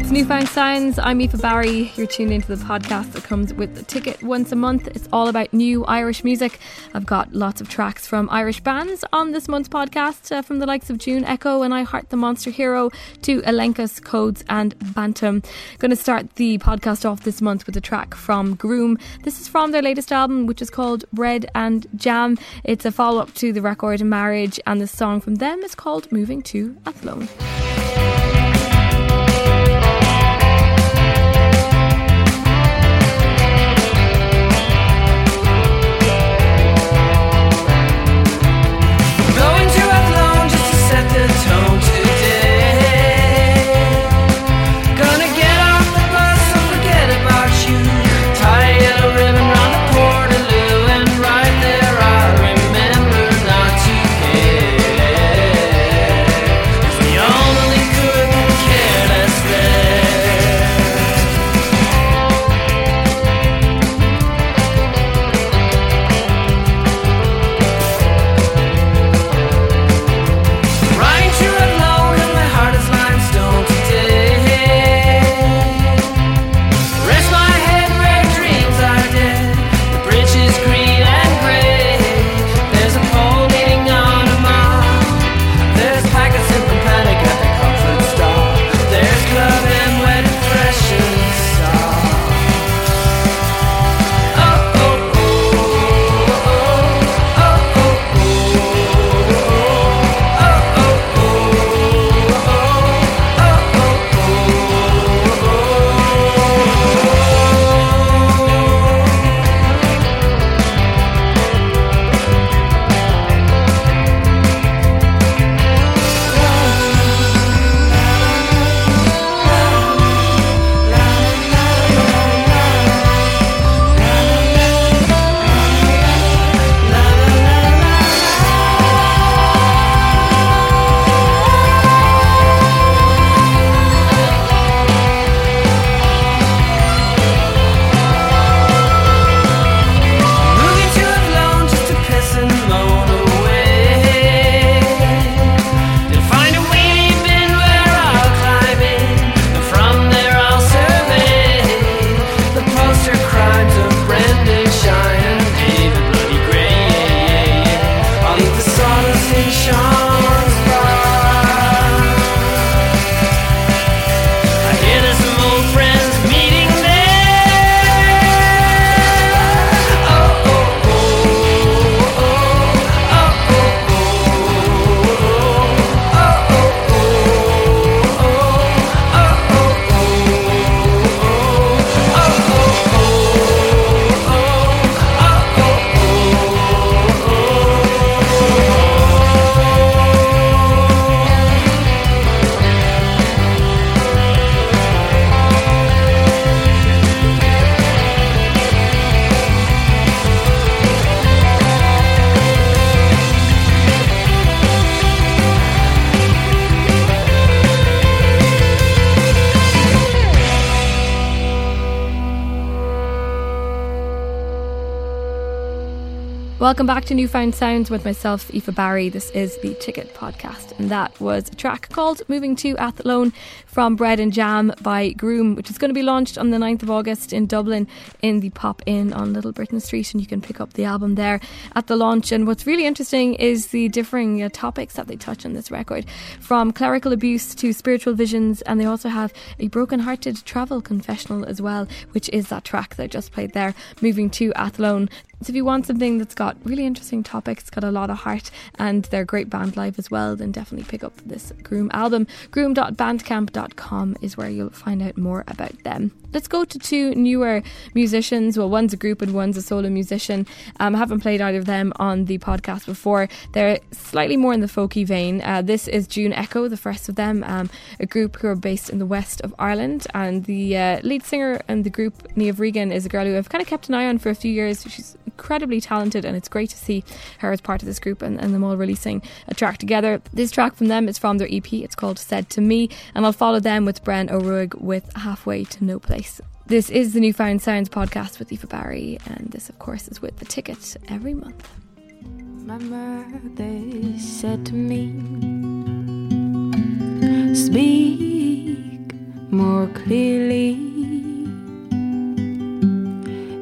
It's Newfound Sounds. I'm Aoife Barry. You're tuned into the podcast that comes with a ticket once a month. It's all about new Irish music. I've got lots of tracks from Irish bands on this month's podcast, uh, from the likes of Juhn Echo and I Heart the Monster Hero to Ilenkus, Codes, and Bantam. Going to start the podcast off this month with a track from Groom. This is from their latest album, which is called Bread and Jam. It's a follow up to the record Marriage, and the song from them is called Moving to Athlone. Welcome back to Newfound Sounds with myself, Aoife Barry. This is the Ticket podcast, and that was a track called Moving to Athlone from Bread and Jam by Groom, which is going to be launched on the 9th of August in Dublin in the Pop Inn on Little Britain Street, and you can pick up the album there at the launch. And what's really interesting is the differing uh, topics that they touch on this record from clerical abuse to spiritual visions, and they also have a broken hearted travel confessional as well, which is that track that I just played there, Moving to Athlone. So if you want something that's got really interesting topics, got a lot of heart, and they're great band live as well, then definitely pick up this Groom album. Groom.bandcamp.com is where you'll find out more about them. Let's go to two newer musicians. Well, one's a group and one's a solo musician. Um, I haven't played either of them on the podcast before. They're slightly more in the folky vein. Uh, this is Juhn Echo, the first of them, um, a group who are based in the west of Ireland. And the uh, lead singer and the group, Niamh Regan, is a girl who I've kind of kept an eye on for a few years. She's incredibly talented, and it's great to see her as part of this group and, and them all releasing a track together. This track from them is from their EP. It's called Said to Me, and I'll follow them with Bren O'Ruig with Halfway to No Place. This is the Newfound Sounds podcast with Aoife Barry, and this, of course, is with the ticket every month. My mother said to me, Speak more clearly.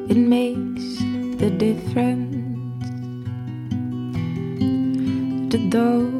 It makes the difference to those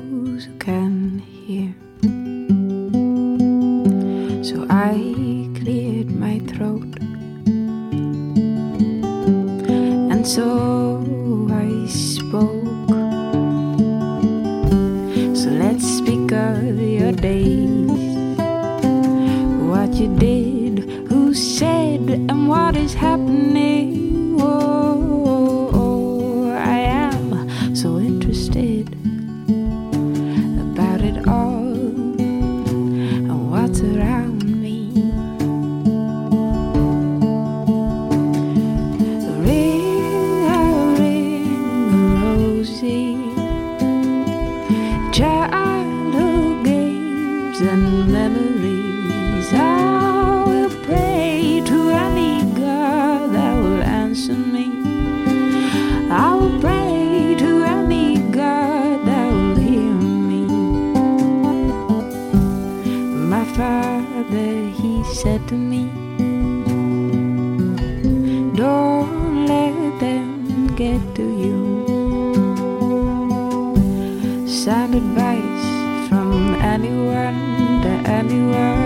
father, he said to me, Don't let them get to you. Sound advice from anyone to anyone,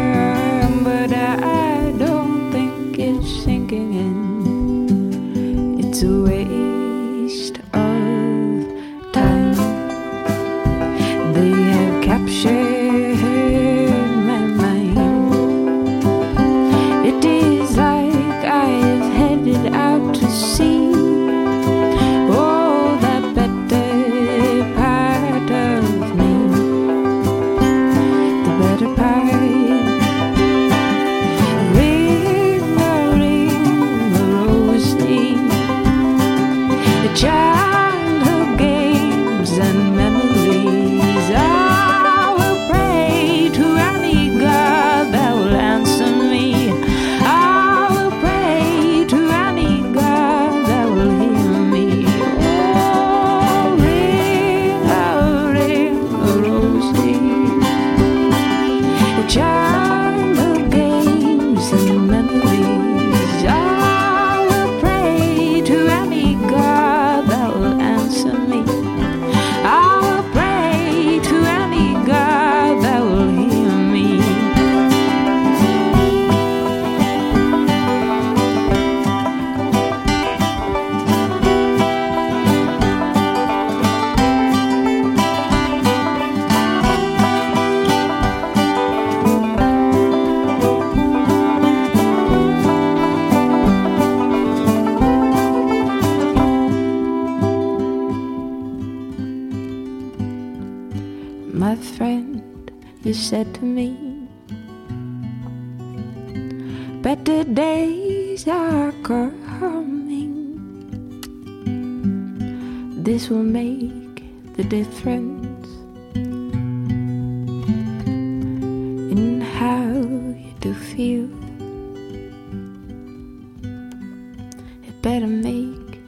better make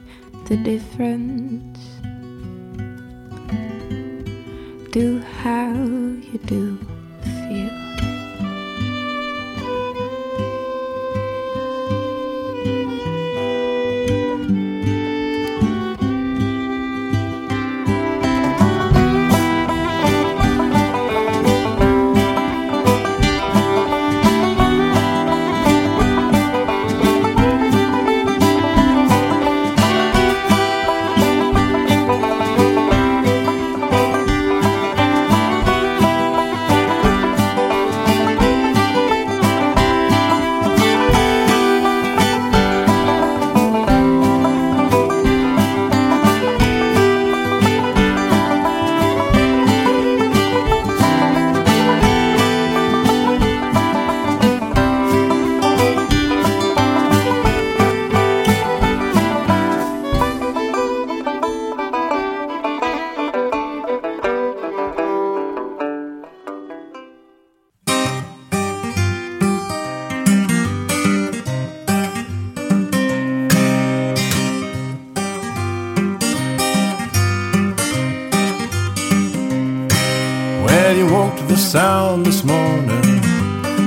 the difference. Do how you do. The sound this morning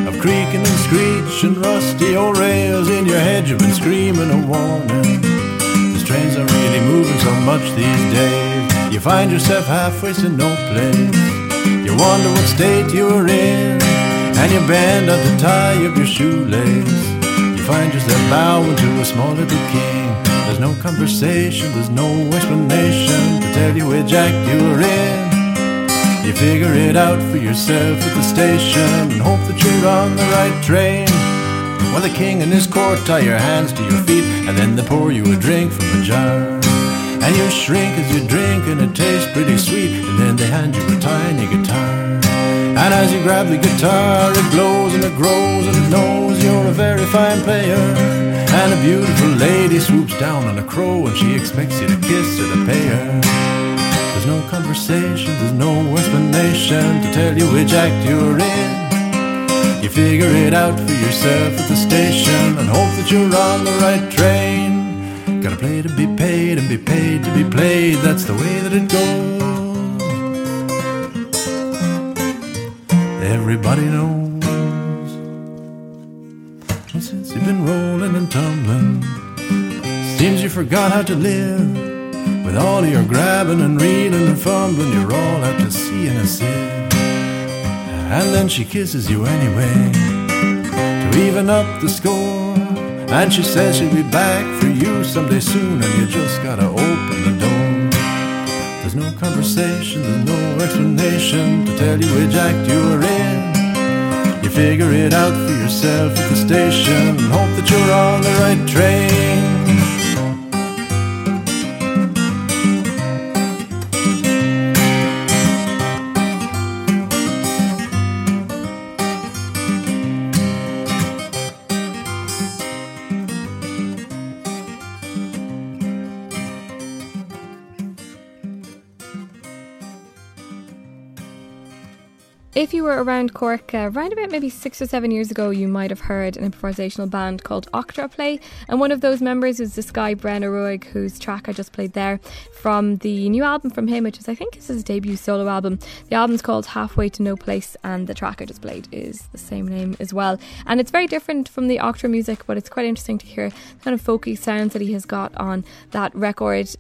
of creaking and screeching, rusty old rails in your head. You've been screaming a warning. These trains aren't really moving so much these days. You find yourself halfway to no place. You wonder what state you're in, and you bend at the tie of your shoelace. You find yourself bowing to a small little king. There's no conversation, there's no explanation to tell you which act you're in. You figure it out for yourself at the station and hope that you're on the right train. While the king and his court tie your hands to your feet and then they pour you a drink from a jar. And you shrink as you drink and it tastes pretty sweet and then they hand you a tiny guitar. And as you grab the guitar, it glows and it grows and it knows you're a very fine player. And a beautiful lady swoops down on a crow and she expects you to kiss her to pay her. No conversation, there's no explanation to tell you which act you're in. You figure it out for yourself at the station and hope that you're on the right train. Gotta play to be paid and be paid to be played, that's the way that it goes. Everybody knows. Well, since you've been rolling and tumbling, seems you forgot how to live. With all your grabbing and reeling and fumbling, you're all out to sea in a sieve. And then she kisses you anyway to even up the score. And she says she'll be back for you someday soon, and you just gotta open the door. There's no conversation, there's no explanation to tell you which act you're in. You figure it out for yourself at the station and hope that you're on the right train. If you were around Cork uh, around about maybe six or seven years ago, you might have heard an improvisational band called Octra play. And one of those members was this guy, Brenna Roig, whose track I just played there from the new album from him, which is, I think, is his debut solo album. The album's called Halfway to No Place, and the track I just played is the same name as well. And it's very different from the Octra music, but it's quite interesting to hear kind of folky sounds that he has got on that record.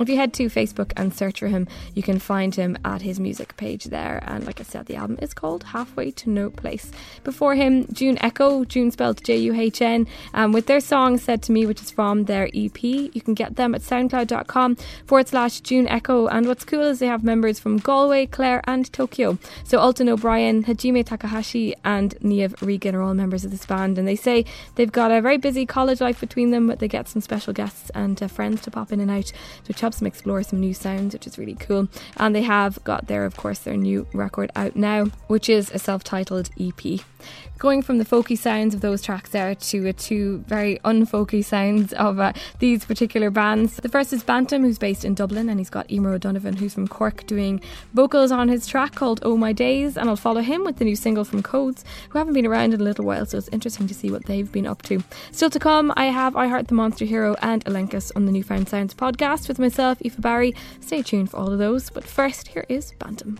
If you head to Facebook and search for him, you can find him at his music page there. And like I said, the album is called Halfway to No Place. Before him, Juhn Echo, June spelled J U H N, um, with their song Said to Me, which is from their EP. You can get them at soundcloud.com forward slash Juhn Echo. And what's cool is they have members from Galway, Clare, and Tokyo. So Alton O'Brien, Hajime Takahashi, and Niamh Regan are all members of this band. And they say they've got a very busy college life between them, but they get some special guests and uh, friends to pop in and out. So helps them explore some new sounds, which is really cool. And they have got their, of course, their new record out now, which is a self titled EP. Going from the folky sounds of those tracks there to a two very unfolky sounds of uh, these particular bands. The first is Bantam, who's based in Dublin, and he's got Emer O'Donovan, who's from Cork, doing vocals on his track called Oh My Days. And I'll follow him with the new single from Codes, who haven't been around in a little while, so it's interesting to see what they've been up to. Still to come, I have I Heart the Monster Hero and Ilenkus on the Newfound Sounds podcast with myself, Aoife Barry. Stay tuned for all of those, but first, here is Bantam.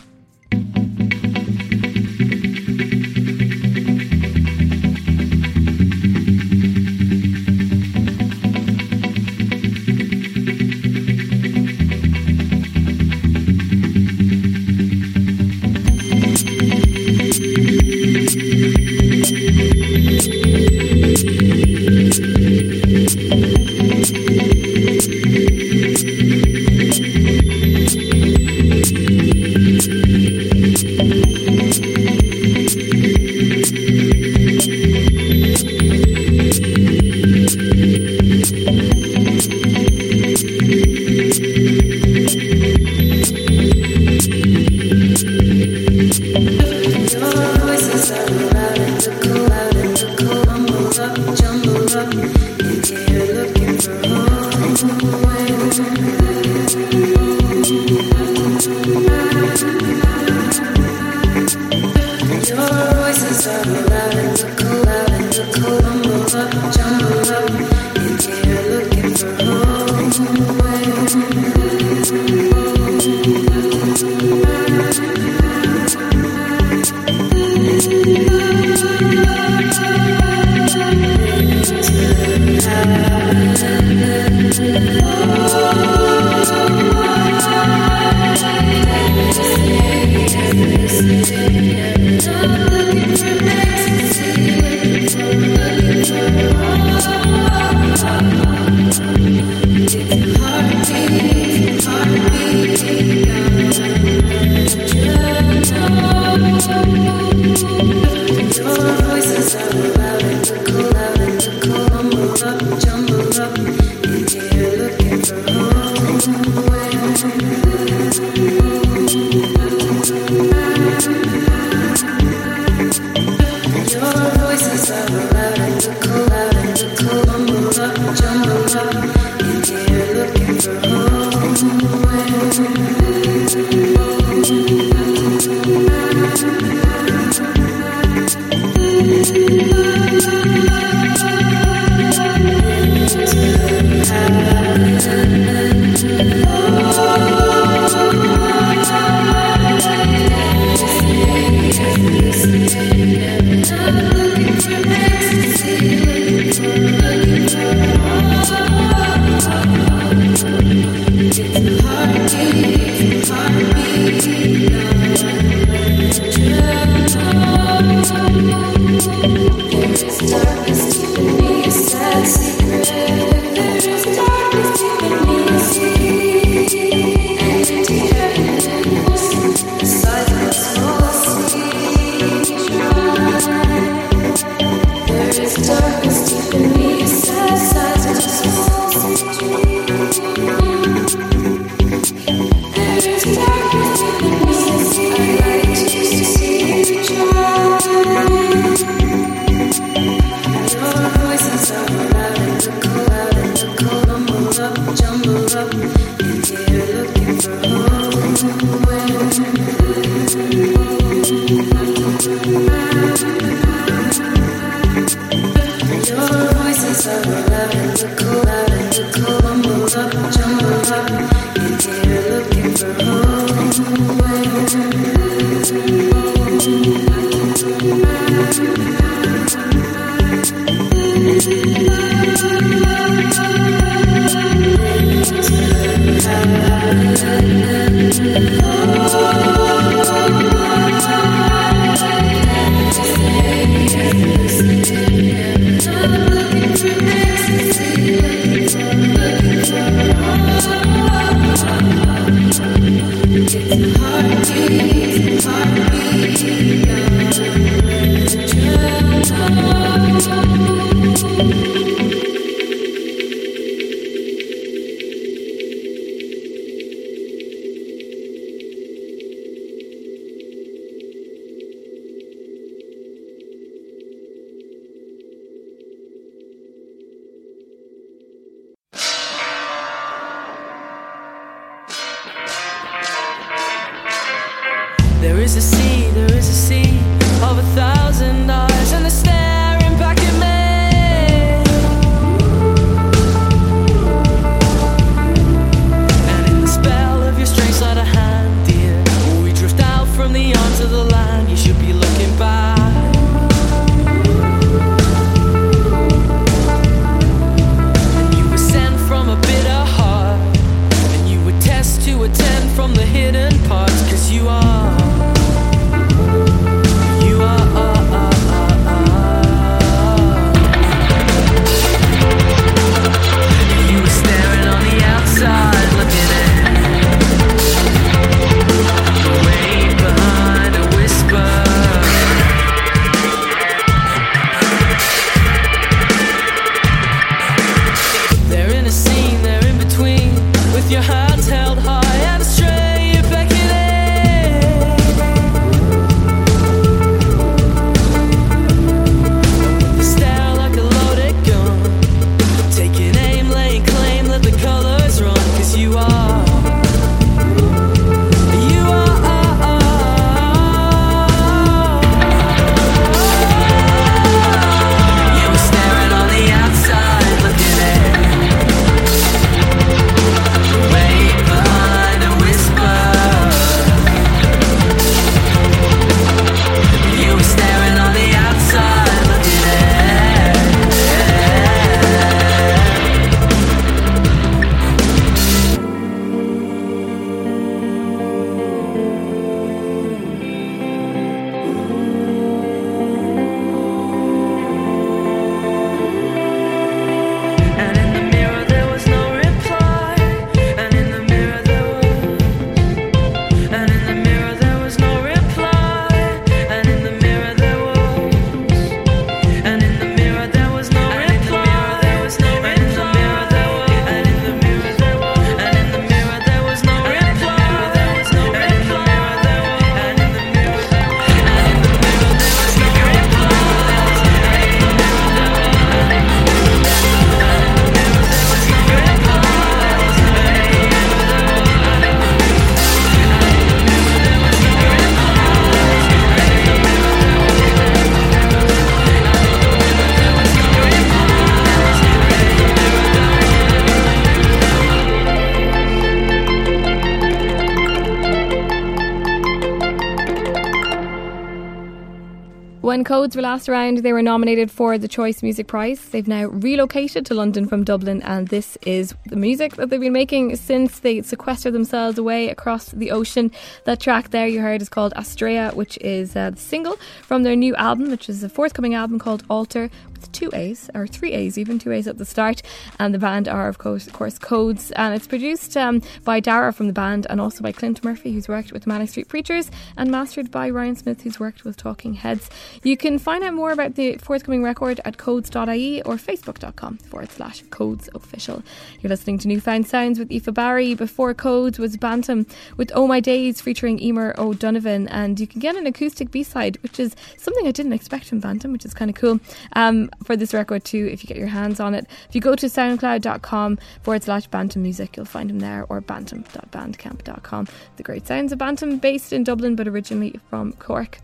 When Codes were last around, they were nominated for the Choice Music Prize. They've now relocated to London from Dublin, and this is the music that they've been making since they sequestered themselves away across the ocean. That track there you heard is called Astrea, which is uh, the single from their new album, which is a forthcoming album called Alter, two A's, or three A's, even two A's at the start. And the band are, of course, of course Codes, and it's produced um, by Dara from the band and also by Clint Murphy, who's worked with Manic Street Preachers, and mastered by Ryan Smith, who's worked with Talking Heads. You can find out more about the forthcoming record at codes.ie or facebook.com forward slash codes official. You're listening to Newfound Sounds with Aoife Barry. Before Codes was Bantam with Oh My Days featuring Emer O'Donovan. And you can get an acoustic B side, which is something I didn't expect from Bantam, which is kind of cool. Um, for this record too if you get your hands on it. If you go to soundcloud.com forward slash bantam music, you'll find him there or bantam.bandcamp.com. The great sounds of Bantam based in Dublin but originally from Cork.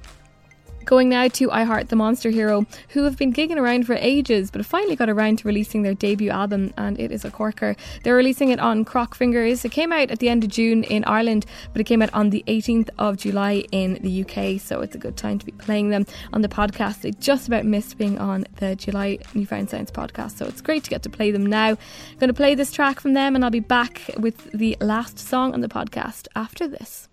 Going now to I Heart the Monster Hero, who have been gigging around for ages but have finally got around to releasing their debut album, and it is a corker. They're releasing it on Croc Fingers. It came out at the end of June in Ireland, but it came out on the 18th of July in the UK, so it's a good time to be playing them on the podcast. They just about missed being on the July Newfound Sounds podcast, so it's great to get to play them now. I'm going to play this track from them, and I'll be back with the last song on the podcast after this.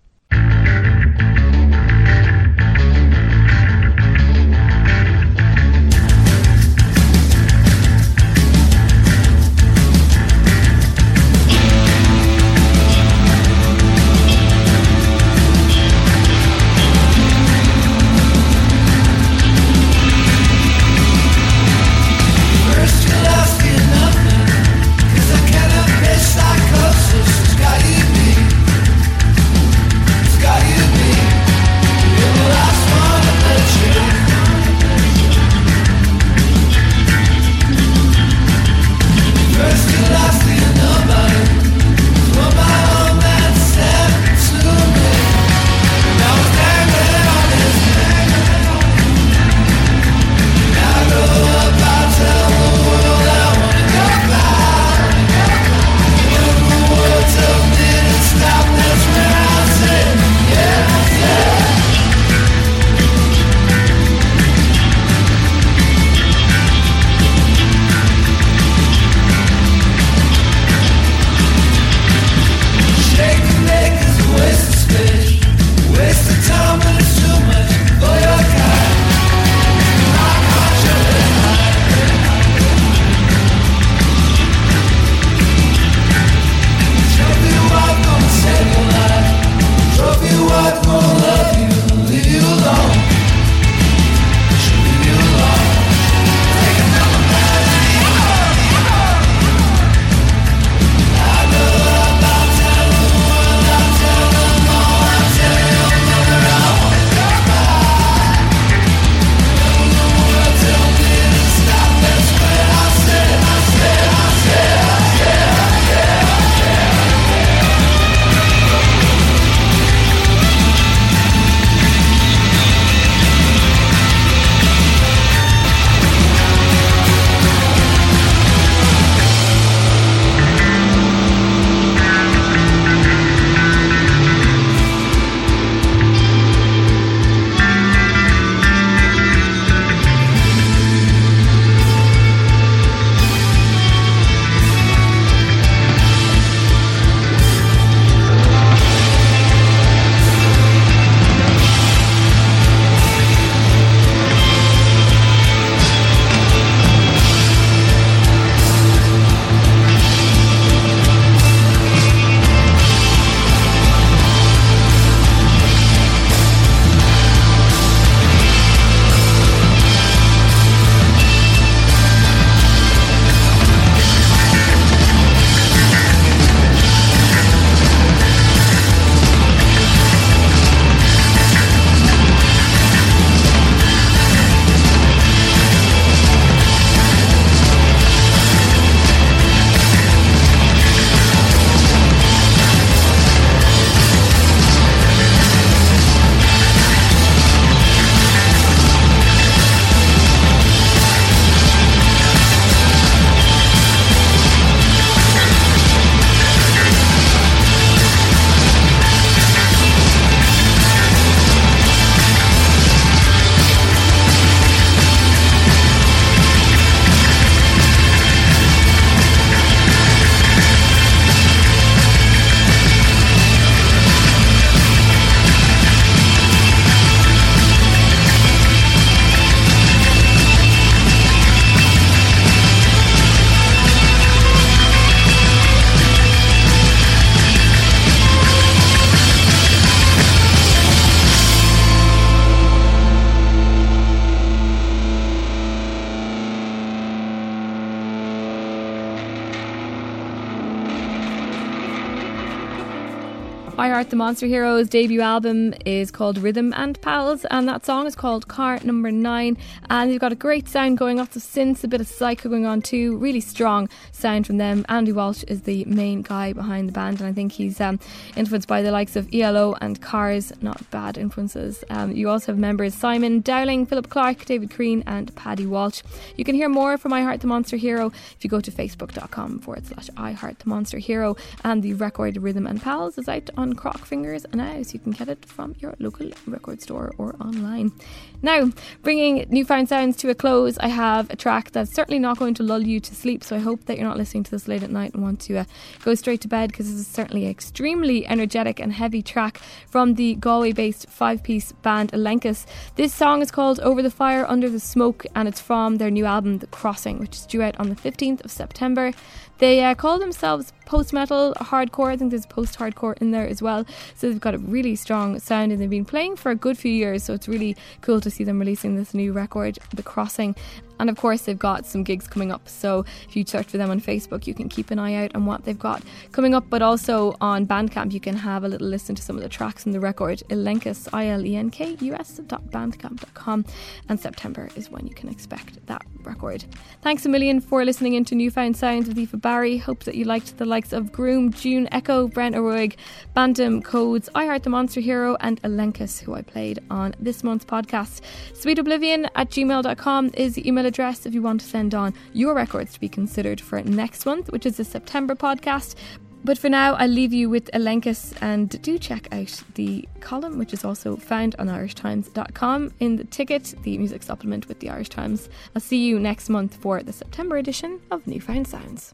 Heart the Monster Heroes debut album is called Rhythm and Pals, and that song is called Car Number Nine. And they've got a great sound going, lots of synths, a bit of psycho going on too. Really strong sound from them. Andy Walsh is the main guy behind the band, and I think he's um, influenced by the likes of ELO and Cars. Not bad influences. Um, you also have members Simon Dowling, Philip Clark, David Crean, and Paddy Walsh. You can hear more from I Heart the Monster Hero if you go to facebook.com forward slash I Heart the Monster Hero, and the record Rhythm and Pals is out on Croc Fingers now, so you can get it from your local record store or online. Now, bringing Newfound Sounds to a close, I have a track that's certainly not going to lull you to sleep. So I hope that you're not listening to this late at night and want to uh, go straight to bed because this is certainly an extremely energetic and heavy track from the Galway based five piece band Ilenkus. This song is called Over the Fire, Under the Smoke, and it's from their new album, The Crossing, which is due out on the 15th of September. They uh, call themselves post metal, hardcore. I think there's post hardcore in there as well. So they've got a really strong sound and they've been playing for a good few years. So it's really cool to see them releasing this new record, The Crossing. And of course, they've got some gigs coming up. So if you search for them on Facebook, you can keep an eye out on what they've got coming up. But also on Bandcamp, you can have a little listen to some of the tracks in the record. Ilenkus, I L E N K U S dot bandcamp.com. And September is when you can expect that record. Thanks a million for listening into Newfound Sounds with Aoife Barry. Hope that you liked the likes of Groom, Juhn, Echo, Brent O'Roig, Bantam, Codes, I Heart the Monster Hero, and Ilenkus, who I played on this month's podcast. Sweetoblivion at gmail.com is the email address if you want to send on your records to be considered for next month, which is the September podcast. But for now, I'll leave you with Ilenkus and do check out the column, which is also found on irishtimes.com in the ticket, the music supplement with the Irish Times. I'll see you next month for the September edition of Newfound Sounds.